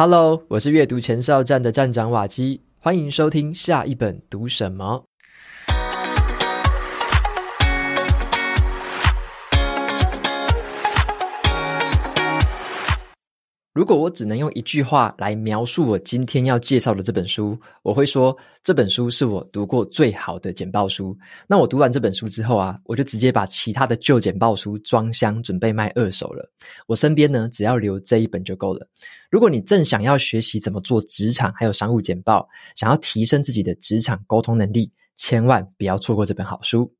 Hello，我是阅读前哨站的站长瓦基，欢迎收听下一本读什么。如果我只能用一句话来描述我今天要介绍的这本书，我会说这本书是我读过最好的简报书。那我读完这本书之后啊，我就直接把其他的旧简报书装箱，准备卖二手了。我身边呢，只要留这一本就够了。如果你正想要学习怎么做职场还有商务简报，想要提升自己的职场沟通能力，千万不要错过这本好书。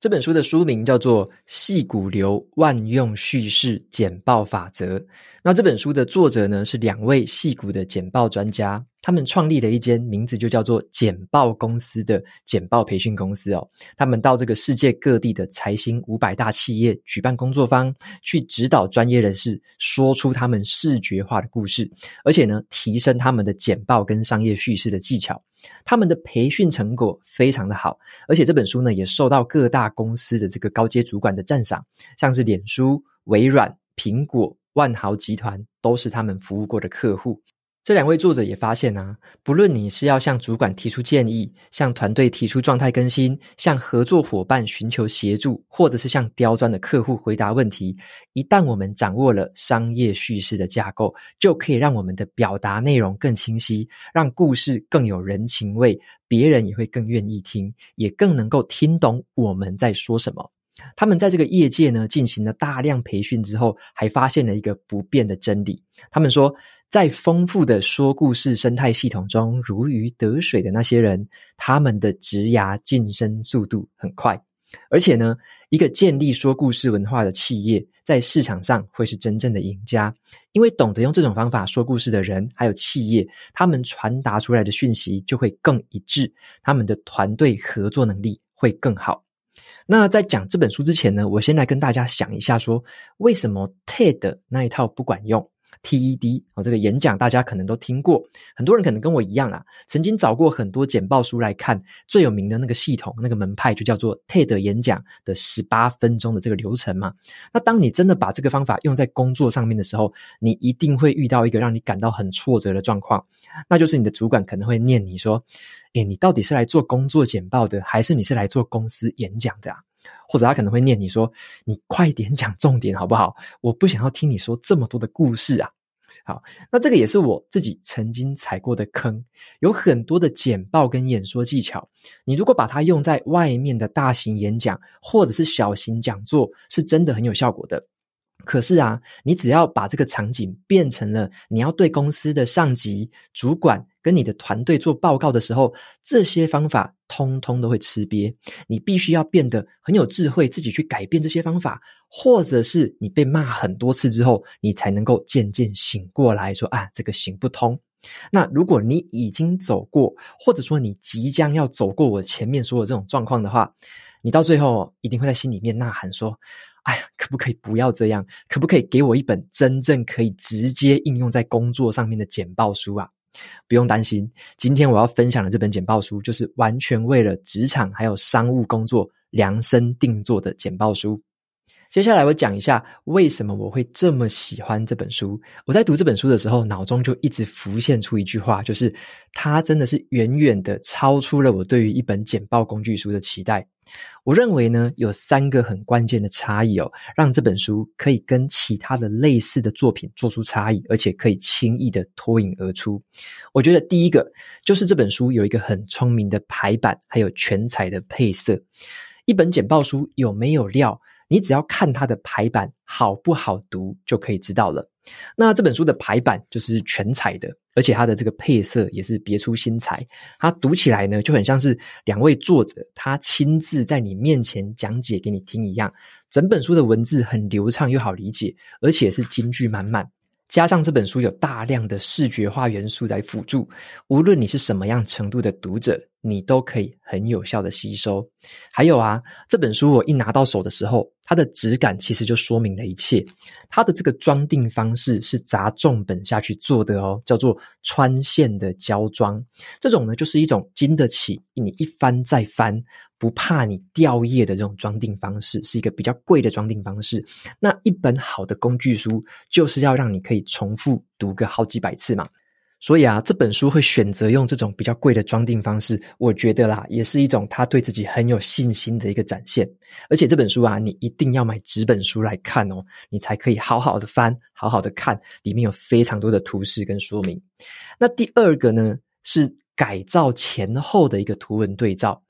这本书的书名叫做《细骨流万用叙事简报法则》。那这本书的作者呢，是两位细骨的简报专家，他们创立了一间名字就叫做“简报公司”的简报培训公司哦。他们到这个世界各地的财新五百大企业举办工作坊，去指导专业人士说出他们视觉化的故事，而且呢，提升他们的简报跟商业叙事的技巧。他们的培训成果非常的好，而且这本书呢也受到各大公司的这个高阶主管的赞赏，像是脸书、微软、苹果、万豪集团都是他们服务过的客户。这两位作者也发现啊，不论你是要向主管提出建议，向团队提出状态更新，向合作伙伴寻求协助，或者是向刁钻的客户回答问题，一旦我们掌握了商业叙事的架构，就可以让我们的表达内容更清晰，让故事更有人情味，别人也会更愿意听，也更能够听懂我们在说什么。他们在这个业界呢进行了大量培训之后，还发现了一个不变的真理。他们说，在丰富的说故事生态系统中如鱼得水的那些人，他们的职涯晋升速度很快。而且呢，一个建立说故事文化的企业，在市场上会是真正的赢家，因为懂得用这种方法说故事的人，还有企业，他们传达出来的讯息就会更一致，他们的团队合作能力会更好。那在讲这本书之前呢，我先来跟大家想一下说，说为什么 TED 那一套不管用？TED 哦，这个演讲大家可能都听过，很多人可能跟我一样啊，曾经找过很多简报书来看，最有名的那个系统，那个门派就叫做 TED 演讲的十八分钟的这个流程嘛。那当你真的把这个方法用在工作上面的时候，你一定会遇到一个让你感到很挫折的状况，那就是你的主管可能会念你说：“诶，你到底是来做工作简报的，还是你是来做公司演讲的啊？”或者他可能会念你说：“你快点讲重点好不好？我不想要听你说这么多的故事啊。”好，那这个也是我自己曾经踩过的坑，有很多的简报跟演说技巧，你如果把它用在外面的大型演讲或者是小型讲座，是真的很有效果的。可是啊，你只要把这个场景变成了你要对公司的上级、主管跟你的团队做报告的时候，这些方法通通都会吃瘪。你必须要变得很有智慧，自己去改变这些方法，或者是你被骂很多次之后，你才能够渐渐醒过来说啊，这个行不通。那如果你已经走过，或者说你即将要走过我前面说的这种状况的话，你到最后一定会在心里面呐喊说。哎呀，可不可以不要这样？可不可以给我一本真正可以直接应用在工作上面的简报书啊？不用担心，今天我要分享的这本简报书，就是完全为了职场还有商务工作量身定做的简报书。接下来我讲一下为什么我会这么喜欢这本书。我在读这本书的时候，脑中就一直浮现出一句话，就是它真的是远远的超出了我对于一本简报工具书的期待。我认为呢，有三个很关键的差异哦，让这本书可以跟其他的类似的作品做出差异，而且可以轻易的脱颖而出。我觉得第一个就是这本书有一个很聪明的排版，还有全彩的配色。一本简报书有没有料？你只要看它的排版好不好读就可以知道了。那这本书的排版就是全彩的，而且它的这个配色也是别出心裁。它读起来呢就很像是两位作者他亲自在你面前讲解给你听一样。整本书的文字很流畅又好理解，而且是金句满满。加上这本书有大量的视觉化元素来辅助，无论你是什么样程度的读者，你都可以很有效的吸收。还有啊，这本书我一拿到手的时候，它的质感其实就说明了一切。它的这个装订方式是砸重本下去做的哦，叫做穿线的胶装。这种呢，就是一种经得起你一翻再翻，不怕你掉页的这种装订方式，是一个比较贵的装订方式。那一本好的工具书，就是要让你可以重复读个好几百次嘛。所以啊，这本书会选择用这种比较贵的装订方式，我觉得啦，也是一种他对自己很有信心的一个展现。而且这本书啊，你一定要买纸本书来看哦，你才可以好好的翻，好好的看，里面有非常多的图示跟说明。那第二个呢，是改造前后的一个图文对照，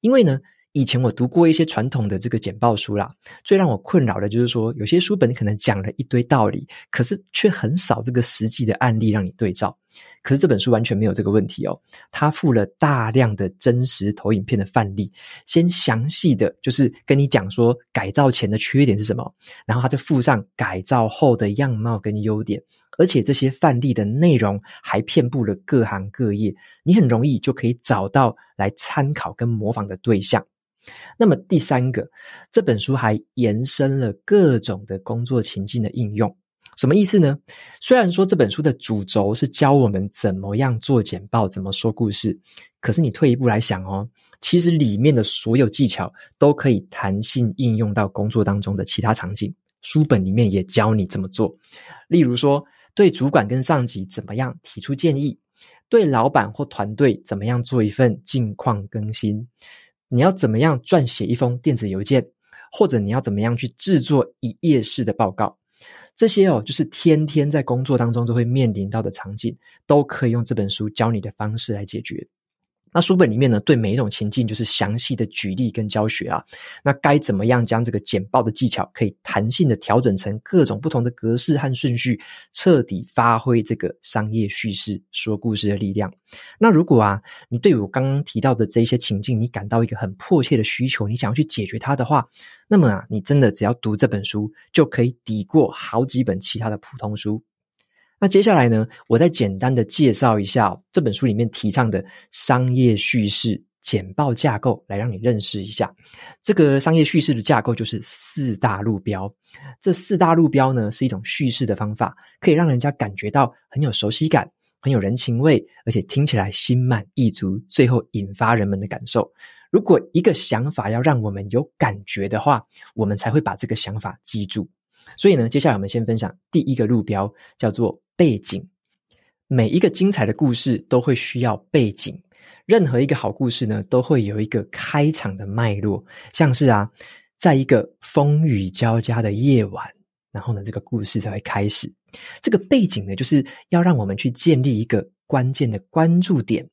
因为呢。以前我读过一些传统的这个简报书啦，最让我困扰的就是说，有些书本可能讲了一堆道理，可是却很少这个实际的案例让你对照。可是这本书完全没有这个问题哦，它附了大量的真实投影片的范例，先详细的就是跟你讲说改造前的缺点是什么，然后它就附上改造后的样貌跟优点，而且这些范例的内容还遍布了各行各业，你很容易就可以找到来参考跟模仿的对象。那么第三个，这本书还延伸了各种的工作情境的应用，什么意思呢？虽然说这本书的主轴是教我们怎么样做简报，怎么说故事，可是你退一步来想哦，其实里面的所有技巧都可以弹性应用到工作当中的其他场景。书本里面也教你怎么做，例如说，对主管跟上级怎么样提出建议，对老板或团队怎么样做一份近况更新。你要怎么样撰写一封电子邮件，或者你要怎么样去制作一页式的报告，这些哦，就是天天在工作当中都会面临到的场景，都可以用这本书教你的方式来解决。那书本里面呢，对每一种情境就是详细的举例跟教学啊。那该怎么样将这个简报的技巧可以弹性的调整成各种不同的格式和顺序，彻底发挥这个商业叙事说故事的力量？那如果啊，你对我刚刚提到的这些情境，你感到一个很迫切的需求，你想要去解决它的话，那么啊，你真的只要读这本书，就可以抵过好几本其他的普通书。那接下来呢，我再简单的介绍一下这本书里面提倡的商业叙事简报架构，来让你认识一下。这个商业叙事的架构就是四大路标。这四大路标呢，是一种叙事的方法，可以让人家感觉到很有熟悉感，很有人情味，而且听起来心满意足，最后引发人们的感受。如果一个想法要让我们有感觉的话，我们才会把这个想法记住。所以呢，接下来我们先分享第一个路标，叫做背景。每一个精彩的故事都会需要背景，任何一个好故事呢，都会有一个开场的脉络，像是啊，在一个风雨交加的夜晚，然后呢，这个故事才会开始。这个背景呢，就是要让我们去建立一个关键的关注点，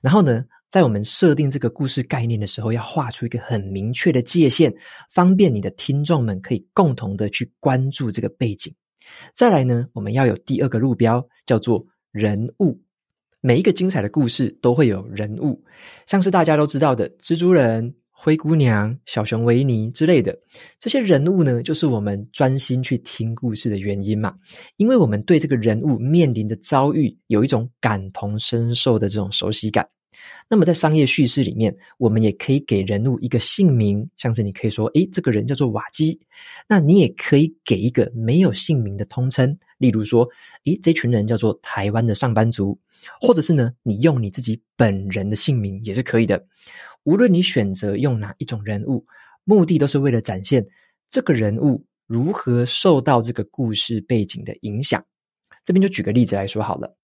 然后呢，在我们设定这个故事概念的时候，要画出一个很明确的界限，方便你的听众们可以共同的去关注这个背景。再来呢，我们要有第二个路标，叫做人物。每一个精彩的故事都会有人物，像是大家都知道的蜘蛛人、灰姑娘、小熊维尼之类的这些人物呢，就是我们专心去听故事的原因嘛。因为我们对这个人物面临的遭遇有一种感同身受的这种熟悉感。那么在商业叙事里面，我们也可以给人物一个姓名，像是你可以说，诶，这个人叫做瓦基。那你也可以给一个没有姓名的通称，例如说，诶，这群人叫做台湾的上班族，或者是呢，你用你自己本人的姓名也是可以的。无论你选择用哪一种人物，目的都是为了展现这个人物如何受到这个故事背景的影响。这边就举个例子来说好了。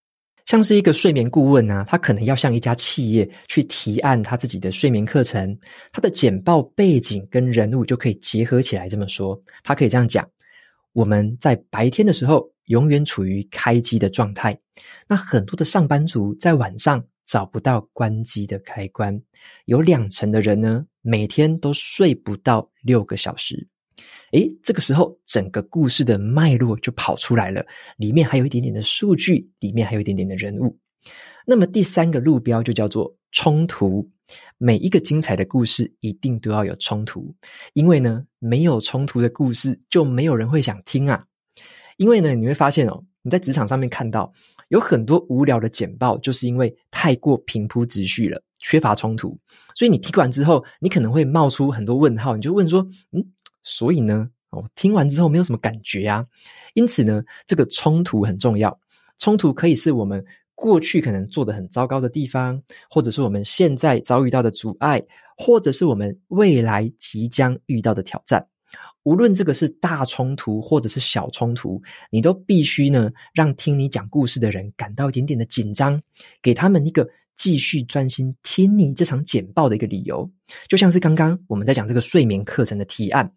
像是一个睡眠顾问呢、啊，他可能要向一家企业去提案他自己的睡眠课程，他的简报背景跟人物就可以结合起来这么说。他可以这样讲：我们在白天的时候永远处于开机的状态，那很多的上班族在晚上找不到关机的开关，有两成的人呢，每天都睡不到六个小时。诶，这个时候整个故事的脉络就跑出来了，里面还有一点点的数据，里面还有一点点的人物。那么第三个路标就叫做冲突。每一个精彩的故事一定都要有冲突，因为呢，没有冲突的故事就没有人会想听啊。因为呢，你会发现哦，你在职场上面看到有很多无聊的简报，就是因为太过平铺直叙了，缺乏冲突，所以你听完之后，你可能会冒出很多问号，你就问说，嗯。所以呢，哦，听完之后没有什么感觉啊。因此呢，这个冲突很重要。冲突可以是我们过去可能做得很糟糕的地方，或者是我们现在遭遇到的阻碍，或者是我们未来即将遇到的挑战。无论这个是大冲突或者是小冲突，你都必须呢让听你讲故事的人感到一点点的紧张，给他们一个继续专心听你这场简报的一个理由。就像是刚刚我们在讲这个睡眠课程的提案，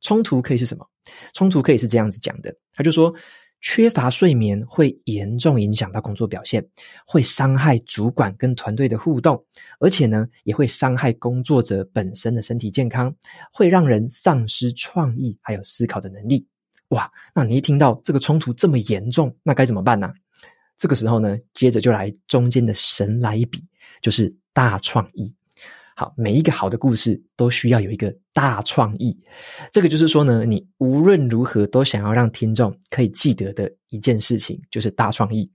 冲突可以是什么？冲突可以是这样子讲的，他就说。缺乏睡眠会严重影响到工作表现，会伤害主管跟团队的互动，而且呢，也会伤害工作者本身的身体健康，会让人丧失创意还有思考的能力。哇，那你一听到这个冲突这么严重，那该怎么办呢？这个时候呢，接着就来中间的神来一笔，就是大创意。好，每一个好的故事都需要有一个大创意。这个就是说呢，你无论如何都想要让听众可以记得的一件事情，就是大创意。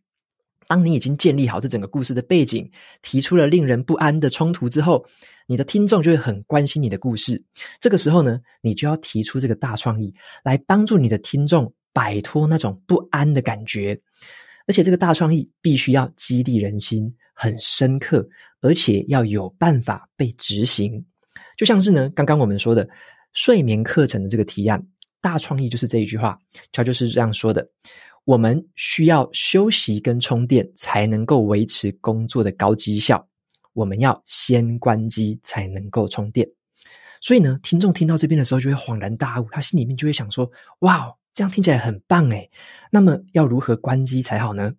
当你已经建立好这整个故事的背景，提出了令人不安的冲突之后，你的听众就会很关心你的故事。这个时候呢，你就要提出这个大创意，来帮助你的听众摆脱那种不安的感觉。而且这个大创意必须要激励人心。很深刻，而且要有办法被执行。就像是呢，刚刚我们说的睡眠课程的这个提案，大创意就是这一句话，它就是这样说的：我们需要休息跟充电，才能够维持工作的高绩效。我们要先关机，才能够充电。所以呢，听众听到这边的时候，就会恍然大悟，他心里面就会想说：哇，这样听起来很棒诶。那么要如何关机才好呢？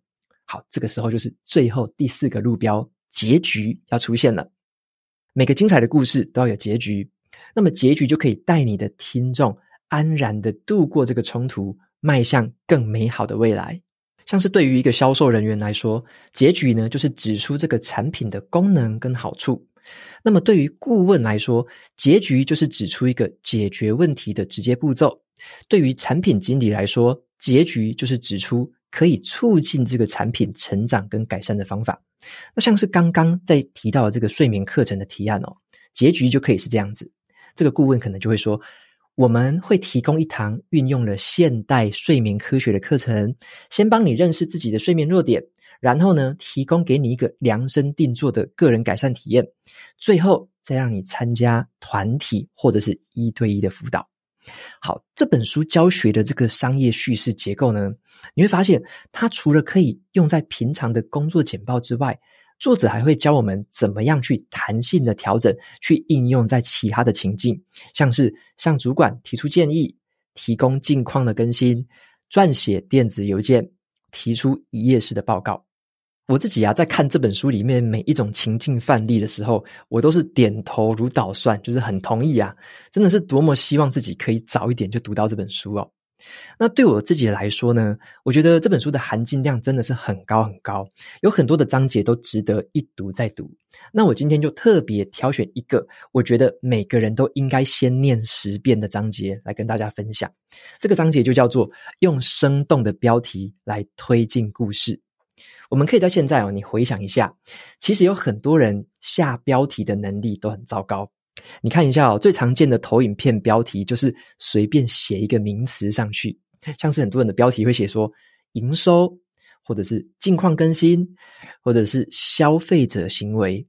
好，这个时候就是最后第四个路标，结局要出现了。每个精彩的故事都要有结局，那么结局就可以带你的听众安然的度过这个冲突，迈向更美好的未来。像是对于一个销售人员来说，结局呢就是指出这个产品的功能跟好处；那么对于顾问来说，结局就是指出一个解决问题的直接步骤；对于产品经理来说，结局就是指出。可以促进这个产品成长跟改善的方法，那像是刚刚在提到的这个睡眠课程的提案哦，结局就可以是这样子。这个顾问可能就会说，我们会提供一堂运用了现代睡眠科学的课程，先帮你认识自己的睡眠弱点，然后呢，提供给你一个量身定做的个人改善体验，最后再让你参加团体或者是一对一的辅导。好，这本书教学的这个商业叙事结构呢，你会发现，它除了可以用在平常的工作简报之外，作者还会教我们怎么样去弹性的调整，去应用在其他的情境，像是向主管提出建议、提供近况的更新、撰写电子邮件、提出一页式的报告。我自己啊，在看这本书里面每一种情境范例的时候，我都是点头如捣蒜，就是很同意啊！真的是多么希望自己可以早一点就读到这本书哦。那对我自己来说呢，我觉得这本书的含金量真的是很高很高，有很多的章节都值得一读再读。那我今天就特别挑选一个，我觉得每个人都应该先念十遍的章节来跟大家分享。这个章节就叫做“用生动的标题来推进故事”。我们可以在现在哦，你回想一下，其实有很多人下标题的能力都很糟糕。你看一下哦，最常见的投影片标题就是随便写一个名词上去，像是很多人的标题会写说营收，或者是近况更新，或者是消费者行为，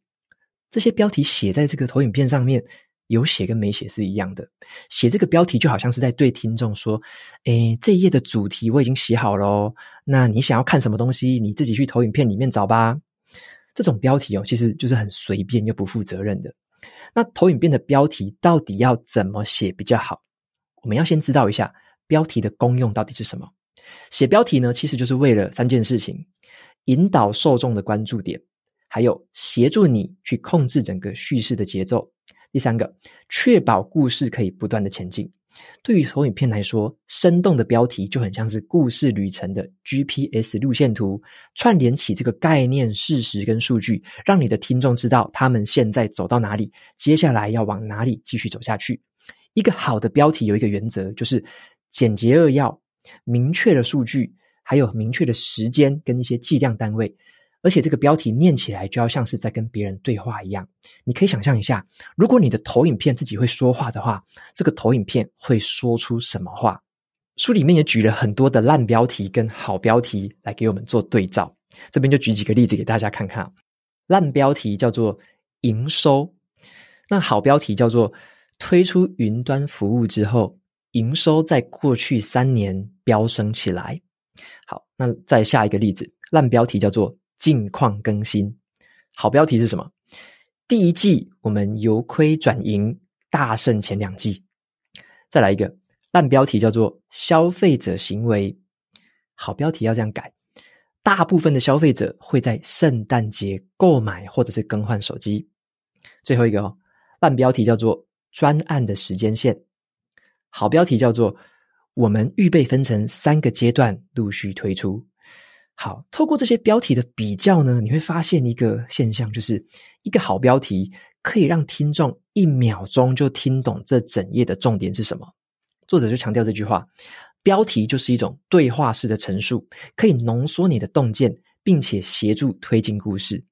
这些标题写在这个投影片上面。有写跟没写是一样的，写这个标题就好像是在对听众说：“诶，这一页的主题我已经写好了，那你想要看什么东西，你自己去投影片里面找吧。”这种标题哦，其实就是很随便又不负责任的。那投影片的标题到底要怎么写比较好？我们要先知道一下标题的功用到底是什么。写标题呢，其实就是为了三件事情：引导受众的关注点，还有协助你去控制整个叙事的节奏。第三个，确保故事可以不断的前进。对于投影片来说，生动的标题就很像是故事旅程的 GPS 路线图，串联起这个概念、事实跟数据，让你的听众知道他们现在走到哪里，接下来要往哪里继续走下去。一个好的标题有一个原则，就是简洁扼要、明确的数据，还有明确的时间跟一些计量单位。而且这个标题念起来就要像是在跟别人对话一样。你可以想象一下，如果你的投影片自己会说话的话，这个投影片会说出什么话？书里面也举了很多的烂标题跟好标题来给我们做对照。这边就举几个例子给大家看看。烂标题叫做营收，那好标题叫做推出云端服务之后，营收在过去三年飙升起来。好，那再下一个例子，烂标题叫做近况更新，好标题是什么？第一季我们由亏转盈，大胜前两季。再来一个烂标题叫做消费者行为，好标题要这样改。大部分的消费者会在圣诞节购买或者是更换手机。最后一个哦，烂标题叫做专案的时间线，好标题叫做我们预备分成三个阶段陆续推出。好，透过这些标题的比较呢，你会发现一个现象，就是一个好标题可以让听众一秒钟就听懂这整页的重点是什么。作者就强调这句话。标题就是一种对话式的陈述，可以浓缩你的洞见，并且协助推进故事。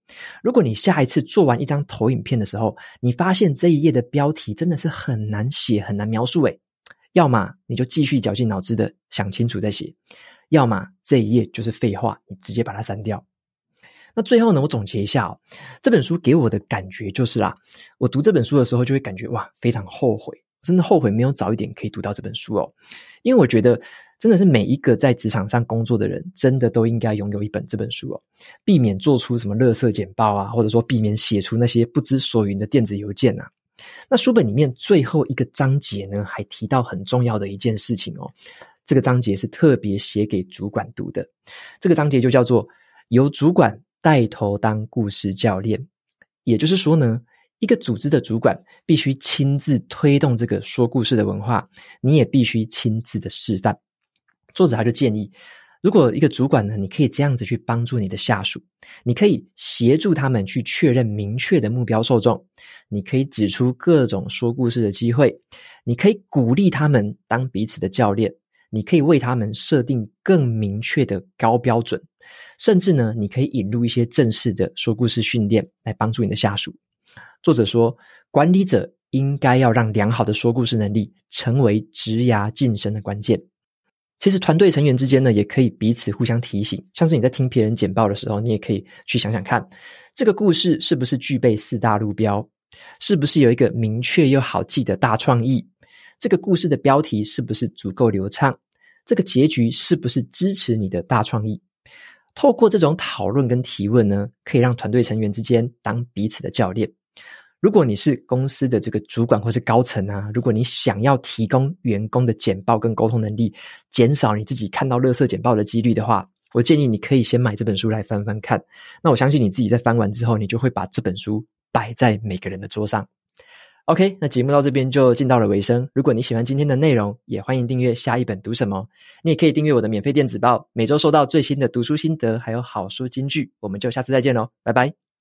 如果你下一次做完一张投影片的时候，你发现这一页的标题真的是很难写、很难描述，诶，要么你就继续绞尽脑汁的想清楚再写，要么这一页就是废话，你直接把它删掉。那最后呢，我总结一下哦，这本书给我的感觉就是啦，我读这本书的时候就会感觉哇，非常后悔。真的后悔没有早一点可以读到这本书哦，因为我觉得真的是每一个在职场上工作的人，真的都应该拥有一本这本书哦，避免做出什么垃圾简报啊，或者说避免写出那些不知所云的电子邮件啊。那书本里面最后一个章节呢，还提到很重要的一件事情哦，这个章节是特别写给主管读的，这个章节就叫做由主管带头当故事教练，也就是说呢。一个组织的主管必须亲自推动这个说故事的文化，你也必须亲自的示范。作者他就建议，如果一个主管呢，你可以这样子去帮助你的下属，你可以协助他们去确认明确的目标受众，你可以指出各种说故事的机会，你可以鼓励他们当彼此的教练，你可以为他们设定更明确的高标准，甚至呢，你可以引入一些正式的说故事训练来帮助你的下属。作者说，管理者应该要让良好的说故事能力成为职涯晋升的关键。其实，团队成员之间呢，也可以彼此互相提醒。像是你在听别人简报的时候，你也可以去想想看，这个故事是不是具备四大路标？是不是有一个明确又好记的大创意？这个故事的标题是不是足够流畅？这个结局是不是支持你的大创意？透过这种讨论跟提问呢，可以让团队成员之间当彼此的教练。如果你是公司的这个主管或是高层啊，如果你想要提供员工的简报跟沟通能力，减少你自己看到垃圾简报的几率的话，我建议你可以先买这本书来翻翻看。那我相信你自己在翻完之后，你就会把这本书摆在每个人的桌上。OK，那节目到这边就进到了尾声。如果你喜欢今天的内容，也欢迎订阅下一本读什么。你也可以订阅我的免费电子报，每周收到最新的读书心得，还有好书金句。我们就下次再见喽，拜拜。